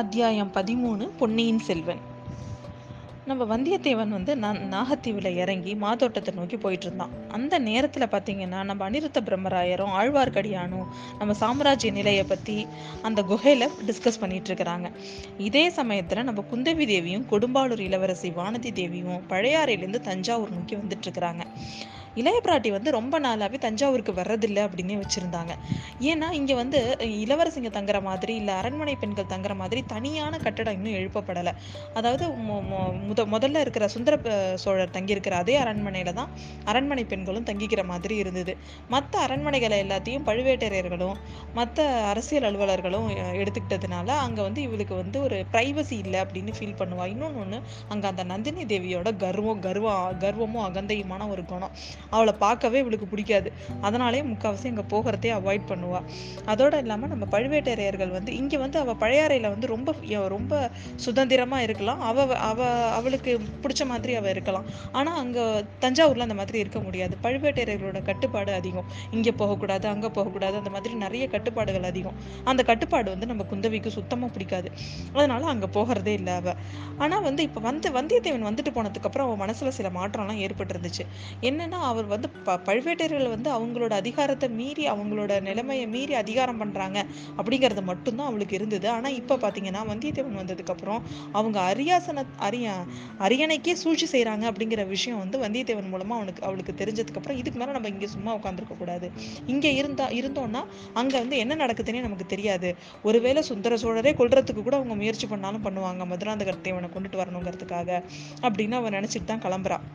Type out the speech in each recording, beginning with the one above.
அத்தியாயம் பதிமூணு பொன்னியின் செல்வன். நம்ம வந்தியத்தேவன் வந்து நான் நாகத்தீவில் இறங்கி மாதோட்டத்தை நோக்கி போயிட்டு இருந்தான் அந்த நேரத்தில் பார்த்தீங்கன்னா நம்ம அனிருத்த பிரம்மராயரும் ஆழ்வார்க்கடியானும் நம்ம சாம்ராஜ்ய நிலையை பற்றி அந்த குகையில் டிஸ்கஸ் பண்ணிட்டு இருக்கிறாங்க இதே சமயத்தில் நம்ம குந்தவி தேவியும் கொடும்பாளூர் இளவரசி வானதி தேவியும் பழையாறையிலேருந்து தஞ்சாவூர் நோக்கி வந்துட்டு இருக்கிறாங்க இளைய பிராட்டி வந்து ரொம்ப நாளாகவே தஞ்சாவூருக்கு வர்றதில்லை அப்படின்னே வச்சுருந்தாங்க. ஏன்னா இங்கே வந்து இளவரசிங்க தங்குற மாதிரி இல்லை அரண்மனை பெண்கள் தங்குற மாதிரி தனியான கட்டடம் இன்னும் எழுப்பப்படலை. அதாவது மொ- மொ- முத முதல்ல இருக்கிற சுந்தர சோழர் தங்கியிருக்கிற அதே அரண்மனையில் தான் அரண்மனை பெண்களும் தங்கிக்கிற மாதிரி இருந்தது. மற்ற அரண்மனைகளை எல்லாத்தையும் பழுவேட்டரையர்களும் மற்ற அரசியல் அலுவலர்களும் எடுத்துக்கிட்டதுனால அங்கே வந்து இவளுக்கு வந்து ஒரு ப்ரைவசி இல்லை அப்படின்னு ஃபீல் பண்ணுவா. இன்னொன்று ஒன்று அங்கே அந்த நந்தினி தேவியோட கர்வம் கர்வம் கர்வமும் அகந்தையுமான ஒரு குணம். அவளை பார்க்கவே இவளுக்கு பிடிக்காது. அதனாலே முக்கால்வாசி அங்கே போகிறதே அவாய்ட் பண்ணுவா. அதோடு இல்லாமல் நம்ம பழுவேட்டரையர்கள் வந்து இங்கே வந்து அவள் பழையாறையில் வந்து ரொம்ப ரொம்ப சுதந்திரமாக இருக்கலாம். அவ அவ அவளுக்கு பிடிச்ச மாதிரி அவள் இருக்கலாம். ஆனால் அங்கே தஞ்சாவூரில் அந்த மாதிரி இருக்க முடியாது. பழுவேட்டரையர்களோட கட்டுப்பாடு அதிகம். இங்கே போகக்கூடாது அங்கே போகக்கூடாது அந்த மாதிரி நிறைய கட்டுப்பாடுகள் அதிகம். அந்த கட்டுப்பாடு வந்து நம்ம குந்தவிக்கு சுத்தமாக பிடிக்காது. அதனால அங்கே போகிறதே இல்லை அவள் ஆனால் வந்து இப்போ வந்து வந்தியத்தேவன் வந்துட்டு போனதுக்கப்புறம் அவன் மனசில் சில மாற்றம்லாம் ஏற்பட்டுருந்துச்சு. என்னன்னா அவர் வந்து ப பழுவேட்டையர்கள் வந்து அவங்களோட அதிகாரத்தை மீறி அவங்களோட நிலைமையை மீறி அதிகாரம் பண்றாங்க அப்படிங்கிறது மட்டும்தான் அவளுக்கு இருந்தது. ஆனா இப்போ பார்த்தீங்கன்னா வந்தியத்தேவன் வந்ததுக்கப்புறம் அவங்க அரியாசன அரிய அரியணைக்கே சூழ்ச்சி செய்கிறாங்க அப்படிங்கிற விஷயம் வந்து வந்தியத்தேவன் மூலமாக அவனுக்கு அவளுக்கு தெரிஞ்சதுக்கப்புறம் இதுக்கு மேல நம்ம இங்கே சும்மா உட்காந்துருக்க கூடாது. இங்கே இருந்தா இருந்தோம்னா அங்க வந்து என்ன நடக்குதுன்னே நமக்கு தெரியாது. ஒருவேளை சுந்தர சோழரே கொல்றதுக்கு கூட அவங்க முயற்சி பண்ணாலும் பண்ணுவாங்க. மதுராந்தகர் தேவனை கொண்டுட்டு வரணுங்கிறதுக்காக அப்படின்னு அவன் நினைச்சிட்டு தான் கிளம்புறான்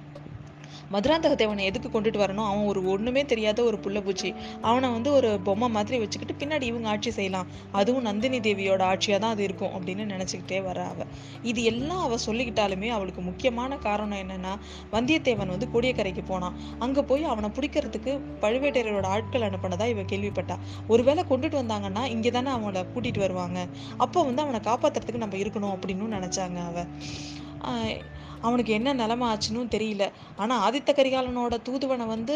மதுராந்தக தேவனை எதுக்கு கொண்டுட்டு வரணும்? அவன் ஒரு ஒண்ணுமே தெரியாத ஒரு புள்ளப்பூச்சி அவனை வந்து ஒரு பொம்மை மாதிரி வச்சுக்கிட்டு பின்னாடி இவங்க ஆட்சி செய்யலாம். அதுவும் நந்தினி தேவியோட ஆட்சியா தான் அது இருக்கும் அப்படின்னு நினைச்சுக்கிட்டே வர அவ. இது எல்லாம் அவ சொல்லிக்கிட்டாலுமே அவளுக்கு முக்கியமான காரணம் என்னன்னா வந்தியத்தேவன் வந்து கோடியக்கரைக்கு போனான். அங்க போய் அவனை பிடிக்கிறதுக்கு பழுவேட்டரையரோட ஆட்கள் அனுப்பினதா இவ கேள்விப்பட்டா. ஒருவேளை கொண்டுட்டு வந்தாங்கன்னா இங்க தானே அவங்கள கூட்டிட்டு வருவாங்க. அப்போ வந்து அவனை காப்பாத்துறதுக்கு நம்ம இருக்கணும் அப்படின்னு நினைச்சாங்க அவ. அவனுக்கு என்ன நிலமை ஆச்சுன்னு தெரியல. ஆனால் ஆதித்த கரிகாலனோட தூதுவனை வந்து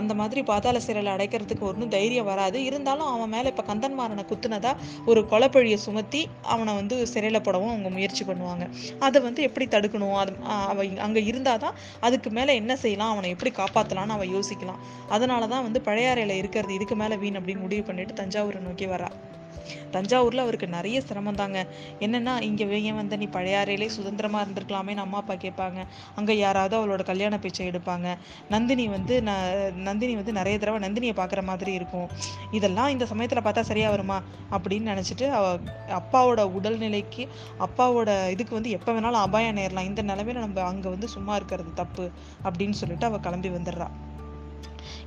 அந்த மாதிரி பாதாள சிறையில் அடைக்கிறதுக்கு ஒன்றும் தைரியம் வராது. இருந்தாலும் அவன் மேலே இப்போ கந்தன்மாரனை குத்துனதா ஒரு கொலப்பழியை சுமத்தி அவனை வந்து சிறையில் போடவும் அவங்க முயற்சி பண்ணுவாங்க. அதை வந்து எப்படி தடுக்கணும்? அது அவன் அங்கே இருந்தால் தான் அதுக்கு மேலே என்ன செய்யலாம்? அவனை எப்படி காப்பாற்றலான்னு அவன் யோசிக்கலாம். அதனாலதான் வந்து பழையாறையில் இருக்கிறது இதுக்கு மேலே வீண் அப்படின்னு முடிவு பண்ணிட்டு தஞ்சாவூரை நோக்கி வரா. தஞ்சாவூரில் அவருக்கு நிறைய சிரமம் தாங்க. என்னென்னா இங்கே ஏன் வந்த? நீ பழையாறையிலே சுதந்திரமாக இருந்திருக்கலாமேன்னு அம்மா அப்பா கேட்பாங்க. அங்கே யாராவது அவளோட கல்யாண பேச்சை எடுப்பாங்க. நந்தினி வந்து ந- நந்தினி வந்து நிறைய தடவை நந்தினியை பார்க்குற மாதிரி இருக்கும். இதெல்லாம் இந்த சமயத்தில் பார்த்தா சரியாக வருமா? அப்படின்னு நினச்சிட்டு அவ அப்பாவோட உடல்நிலைக்கு அப்பாவோட இதுக்கு வந்து எப்போ வேணாலும் அபாயம் நேரலாம். இந்த நிலமையில நம்ம அங்கே வந்து சும்மா இருக்கிறது தப்பு அப்படின்னு சொல்லிட்டு அவள் கிளம்பி வந்துடுறா.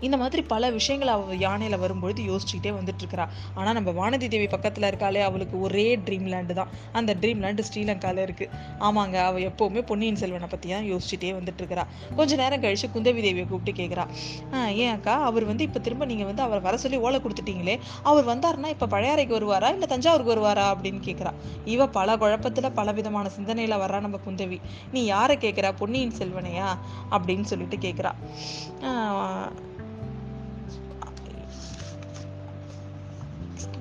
இந்த மாதிரி பல விஷயங்கள் அவள் யானையில் வரும்பொழுது யோசிச்சுக்கிட்டே வந்துட்டுருக்கிறா. ஆனால் நம்ம வானதி தேவி பக்கத்தில் இருக்காளே அவளுக்கு ஒரே ட்ரீம் லேண்டு தான். அந்த ட்ரீம் லேண்டு ஸ்ரீலங்காவில் இருக்குது ஆமாங்க அவள் எப்போவுமே பொன்னியின் செல்வனை பற்றி தான் யோசிச்சுட்டே வந்துட்டு இருக்கிறா கொஞ்ச நேரம் கழித்து குந்தவி தேவியை கூப்பிட்டு கேட்குறா ஏன் அக்கா அவர் வந்து இப்போ திரும்ப நீங்கள் வந்து அவரை வர சொல்லி ஓலை கொடுத்துட்டீங்களே? அவர் வந்தாருன்னா இப்போ பழையாறைக்கு வருவாரா இல்லை தஞ்சாவூருக்கு வருவாரா? அப்படின்னு கேட்குறா இவ பல குழப்பத்தில் பல விதமான சிந்தனையில வர்றா நம்ம குந்தவி. நீ யாரை கேட்குறா பொன்னியின் செல்வனையா? அப்படின்னு சொல்லிட்டு கேட்குறா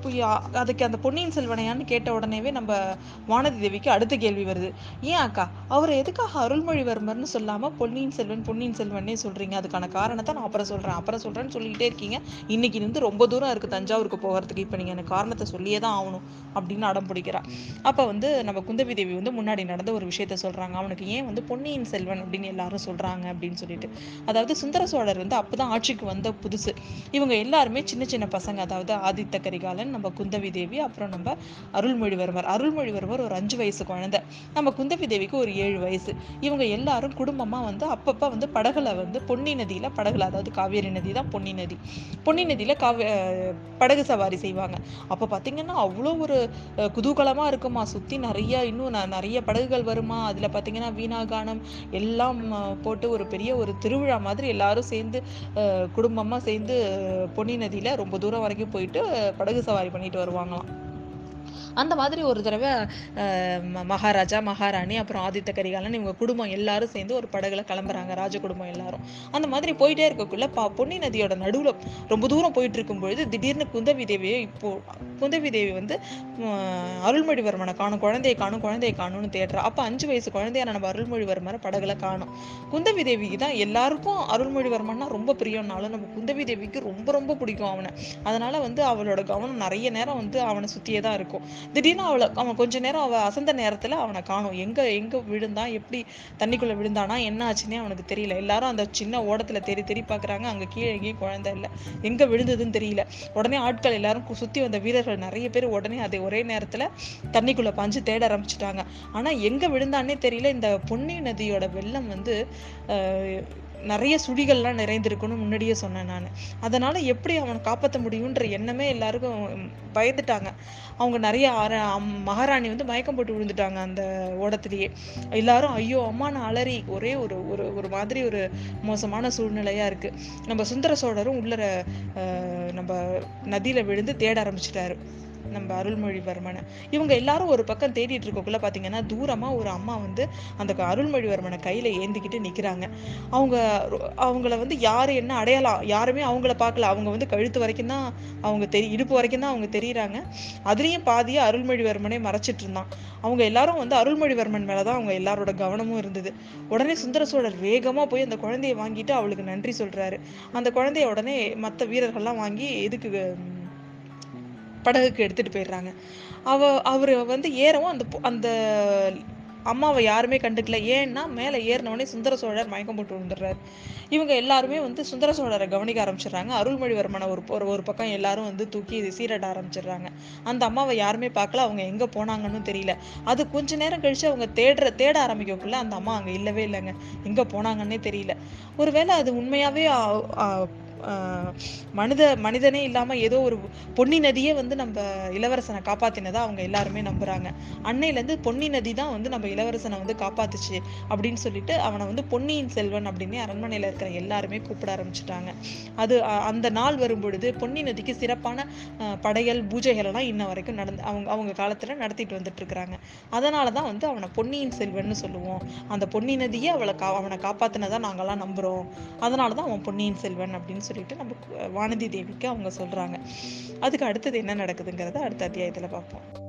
ஆஹ் அதுக்கு அந்த பொன்னியின் செல்வனையான்னு கேட்ட உடனேவே நம்ம வானதி தேவிக்கு அடுத்த கேள்வி வருது. ஏன் அக்கா? அவரை எதுக்காக அருள்மொழிவர்மர்னு சொல்லாமல் பொன்னியின் செல்வன் பொன்னியின் செல்வன்னே சொல்கிறீங்க அதுக்கான காரணத்தை நான் அப்புறம் சொல்கிறேன் அப்புறம் சொல்கிறேன்னு சொல்லிக்கிட்டே இருக்கீங்க. இன்னைக்கு இருந்து ரொம்ப தூரம் இருக்குது தஞ்சாவூருக்கு போகிறதுக்கு. இப்போ நீங்கள் எனக்கு காரணத்தை சொல்லியே தான் ஆகணும் அப்படின்னு அடம் பிடிக்கிறா. அப்போ வந்து நம்ம குந்தவி தேவி வந்து முன்னாடி நடந்த ஒரு விஷயத்த சொல்கிறாங்க அவனுக்கு ஏன் வந்து பொன்னியின் செல்வன் அப்படின்னு எல்லாரும் சொல்கிறாங்க அப்படின்னு சொல்லிட்டு. அதாவது சுந்தர சோழர் வந்து அப்பதான் ஆட்சிக்கு வந்த புதுசு. இவங்க எல்லாருமே சின்ன சின்ன பசங்க. அதாவது ஆதித்த கரிகாலன் நம்ம குந்தவி தேவி அப்புறம் நம்ம அருள்மொழிவர்மர். அருள்மொழிவர்மர் ஒரு அஞ்சு வயசு குழந்தை. நம்ம குந்தவி தேவிக்கு ஒரு ஏழு வயசு. இவங்க எல்லாரும் குடும்பமாக வந்து அப்பப்போ வந்து படகுல வந்து பொன்னி நதியில் படகுல அதாவது காவேரி நதி தான் பொன்னி நதி. பொன்னி நதியில் காவே படகு சவாரி செய்வாங்க. அப்போ பார்த்தீங்கன்னா அவ்வளோ ஒரு குதூகலமாக இருக்குமா? சுற்றி நிறைய இன்னும் ந- நிறைய படகுகள் வருமா? அதில் பார்த்தீங்கன்னா வீணாகானம் எல்லாம் போட்டு ஒரு பெரிய ஒரு திருவிழா மாதிரி எல்லாரும் சேர்ந்து குடும்பமாக சேர்ந்து பொன்னி நதியில் ரொம்ப தூரம் வரைக்கும் போயிட்டு படகு சவாரி பண்ணிட்டு வருவாங்களாம். அந்த மாதிரி ஒரு தடவை ம- மகாராஜா மகாராணி அப்புறம் ஆதித்த கரிகாலன் இவங்க குடும்பம் எல்லாரும் சேர்ந்து ஒரு படகுல கிளம்புறாங்க ராஜ குடும்பம் எல்லாரும். அந்த மாதிரி போயிட்டே இருக்கக்குள்ள பா பொன்னி நதியோட நடுவில் ரொம்ப தூரம் போயிட்டு இருக்கும் பொழுது திடீர்னு குந்தவி தேவியை இப்போ குந்தவி தேவி வந்து அருள்மொழிவர்மனை காணும் குழந்தையை காணும் குழந்தையை காணும்னு தேடுறா. அப்போ அஞ்சு வயசு குழந்தையான நம்ம அருள்மொழிவர்மரை படகுல காணும். குந்தவி தேவிக்கு தான் எல்லாருக்கும் அருள்மொழிவர்மன்னா ரொம்ப பிரியம்னாலும் நம்ம குந்தவி தேவிக்கு ரொம்ப ரொம்ப பிடிக்கும் அவனை. அதனால வந்து அவளோட கவனம் நிறைய நேரம் வந்து அவனை சுற்றியே தான் இருக்கும். திடீர்னு அவளை அவன் கொஞ்ச நேரம் அவள் அசந்த நேரத்தில் அவனை காணும். எங்கே எங்கே விழுந்தான் எப்படி தண்ணிக்குள்ளே விழுந்தானா என்ன ஆச்சுன்னே அவனுக்கு தெரியல. எல்லாரும் அந்த சின்ன ஓடத்தில் தேடி தேடி பார்க்குறாங்க அங்கே கீழே எங்கேயும் குழந்தை இல்லை. எங்கே விழுந்ததுன்னு தெரியல. உடனே ஆட்கள் எல்லாரும் சுற்றி வந்த வீரர்கள் நிறைய பேர் உடனே அதே ஒரே நேரத்தில் தண்ணிக்குள்ளே பாஞ்சு தேட ஆரம்பிச்சிட்டாங்க. ஆனால் எங்கே விழுந்தான்னே தெரியல. இந்த பொன்னி நதியோட வெள்ளம் வந்து நிறைய சுழிகள்லாம் நிறைந்திருக்குன்னு முன்னாடியே சொன்னேன் நான். அதனால் எப்படி அவனை காப்பாற்ற முடியுன்ற எண்ணமே எல்லாருக்கும் பயந்துட்டாங்க. அவங்க நிறைய அம்- மகாராணி வந்து மயக்கம் போட்டு விழுந்துட்டாங்க அந்த ஓடத்திலேயே. எல்லாரும் ஐயோ அம்மான அலறி. ஒரே ஒரு ஒரு ஒரு மாதிரி ஒரு மோசமான சூழ்நிலையாக இருக்குது நம்ம சுந்தர சோழரும் உள்ளர நம்ம நதியில் விழுந்து தேட ஆரம்பிச்சிட்டாரு. நம்ம அருள்மொழிவர்மனை. இவங்க எல்லாரும் ஒரு பக்கம் தேடிட்டு இருக்கக்குள்ள பாத்தீங்கன்னா தூரமா ஒரு அம்மா வந்து அந்த க- அருள்மொழிவர்மனை கையில ஏந்திக்கிட்டு நிக்கிறாங்க. அவங்க ரொ- அவங்கள வந்து யாரு என்ன அடையாளம் யாருமே அவங்கள பார்க்கல அவங்க வந்து கழுத்து வரைக்கும் தான் அவங்க தெரி இடுப்பு வரைக்கும் தான் அவங்க தெரியுறாங்க. அதுலயும் பாதியா அருள்மொழிவர்மனே மறைச்சிட்டு இருந்தான். அவங்க எல்லாரும் வந்து அருள்மொழிவர்மன் மேலதான் அவங்க எல்லாரோட கவனமும் இருந்தது. உடனே சுந்தர சோழர் வேகமா போய் அந்த குழந்தையை வாங்கிட்டு அவளுக்கு நன்றி சொல்றாரு. அந்த குழந்தைய உடனே மற்ற வீரர்கள்லாம் வாங்கி எதுக்கு படகுக்கு எடுத்துகிட்டு போயிடுறாங்க. அவ அவர் வந்து ஏறவும் அந்த அந்த அம்மாவை யாருமே கண்டுக்கல. ஏன்னா மேலே ஏறினவொடனே சுந்தர சோழர் மயக்கம் போட்டு விழுந்துடுறாரு. இவங்க எல்லாருமே வந்து சுந்தர சோழரை கவனிக்க ஆரம்பிச்சிடுறாங்க. அருள்மொழிவர்மனை ஒரு ஒரு ஒரு பக்கம் எல்லாரும் வந்து தூக்கி சீரட ஆரம்பிச்சிடுறாங்க. அந்த அம்மாவை யாருமே பார்க்கல. அவங்க எங்கே போனாங்கன்னு தெரியல. அது கொஞ்ச நேரம் கழிச்சு அவங்க தேடுற தேட ஆரம்பிக்கக்குள்ள அந்த அம்மா அங்கே இல்லவே இல்லைங்க. எங்கே போனாங்கன்னே தெரியல. ஒருவேளை அது உண்மையாவே மனித மனிதனே இல்லாமல் ஏதோ ஒரு பொன்னி நதியே வந்து நம்ம இளவரசனை காப்பாத்தினதா அவங்க எல்லாருமே நம்புறாங்க. அன்னையிலேருந்து பொன்னி நதி தான் வந்து நம்ம இளவரசனை வந்து காப்பாத்துச்சு அப்படின்னு சொல்லிட்டு அவனை வந்து பொன்னியின் செல்வன் அப்படின்னு அரண்மனையில் இருக்கிற எல்லாருமே கூப்பிட ஆரம்பிச்சிட்டாங்க. அது அ- அந்த நாள் வரும்பொழுது பொன்னி நதிக்கு சிறப்பான படைகள் படையல் பூஜைகள் எல்லாம் இன்ன வரைக்கும் நடந்து அவங்க அவங்க காலத்தில் நடத்திட்டு வந்துட்டு இருக்கிறாங்க. அதனாலதான் வந்து அவனை பொன்னியின் செல்வன் சொல்லுவோம். அந்த பொன்னி நதியே அவளை கா அவனை காப்பாத்தினதா நம்புகிறோம் நம்புறோம். அதனாலதான் அவன் பொன்னியின் செல்வன் அப்படின்னு சொல்லிட்டு நம்ம வானதி தேவிக்கு அவங்க சொல்றாங்க. அதுக்கு அடுத்தது என்ன நடக்குதுங்கிறத அடுத்த அத்தியாயத்துல பார்ப்போம்.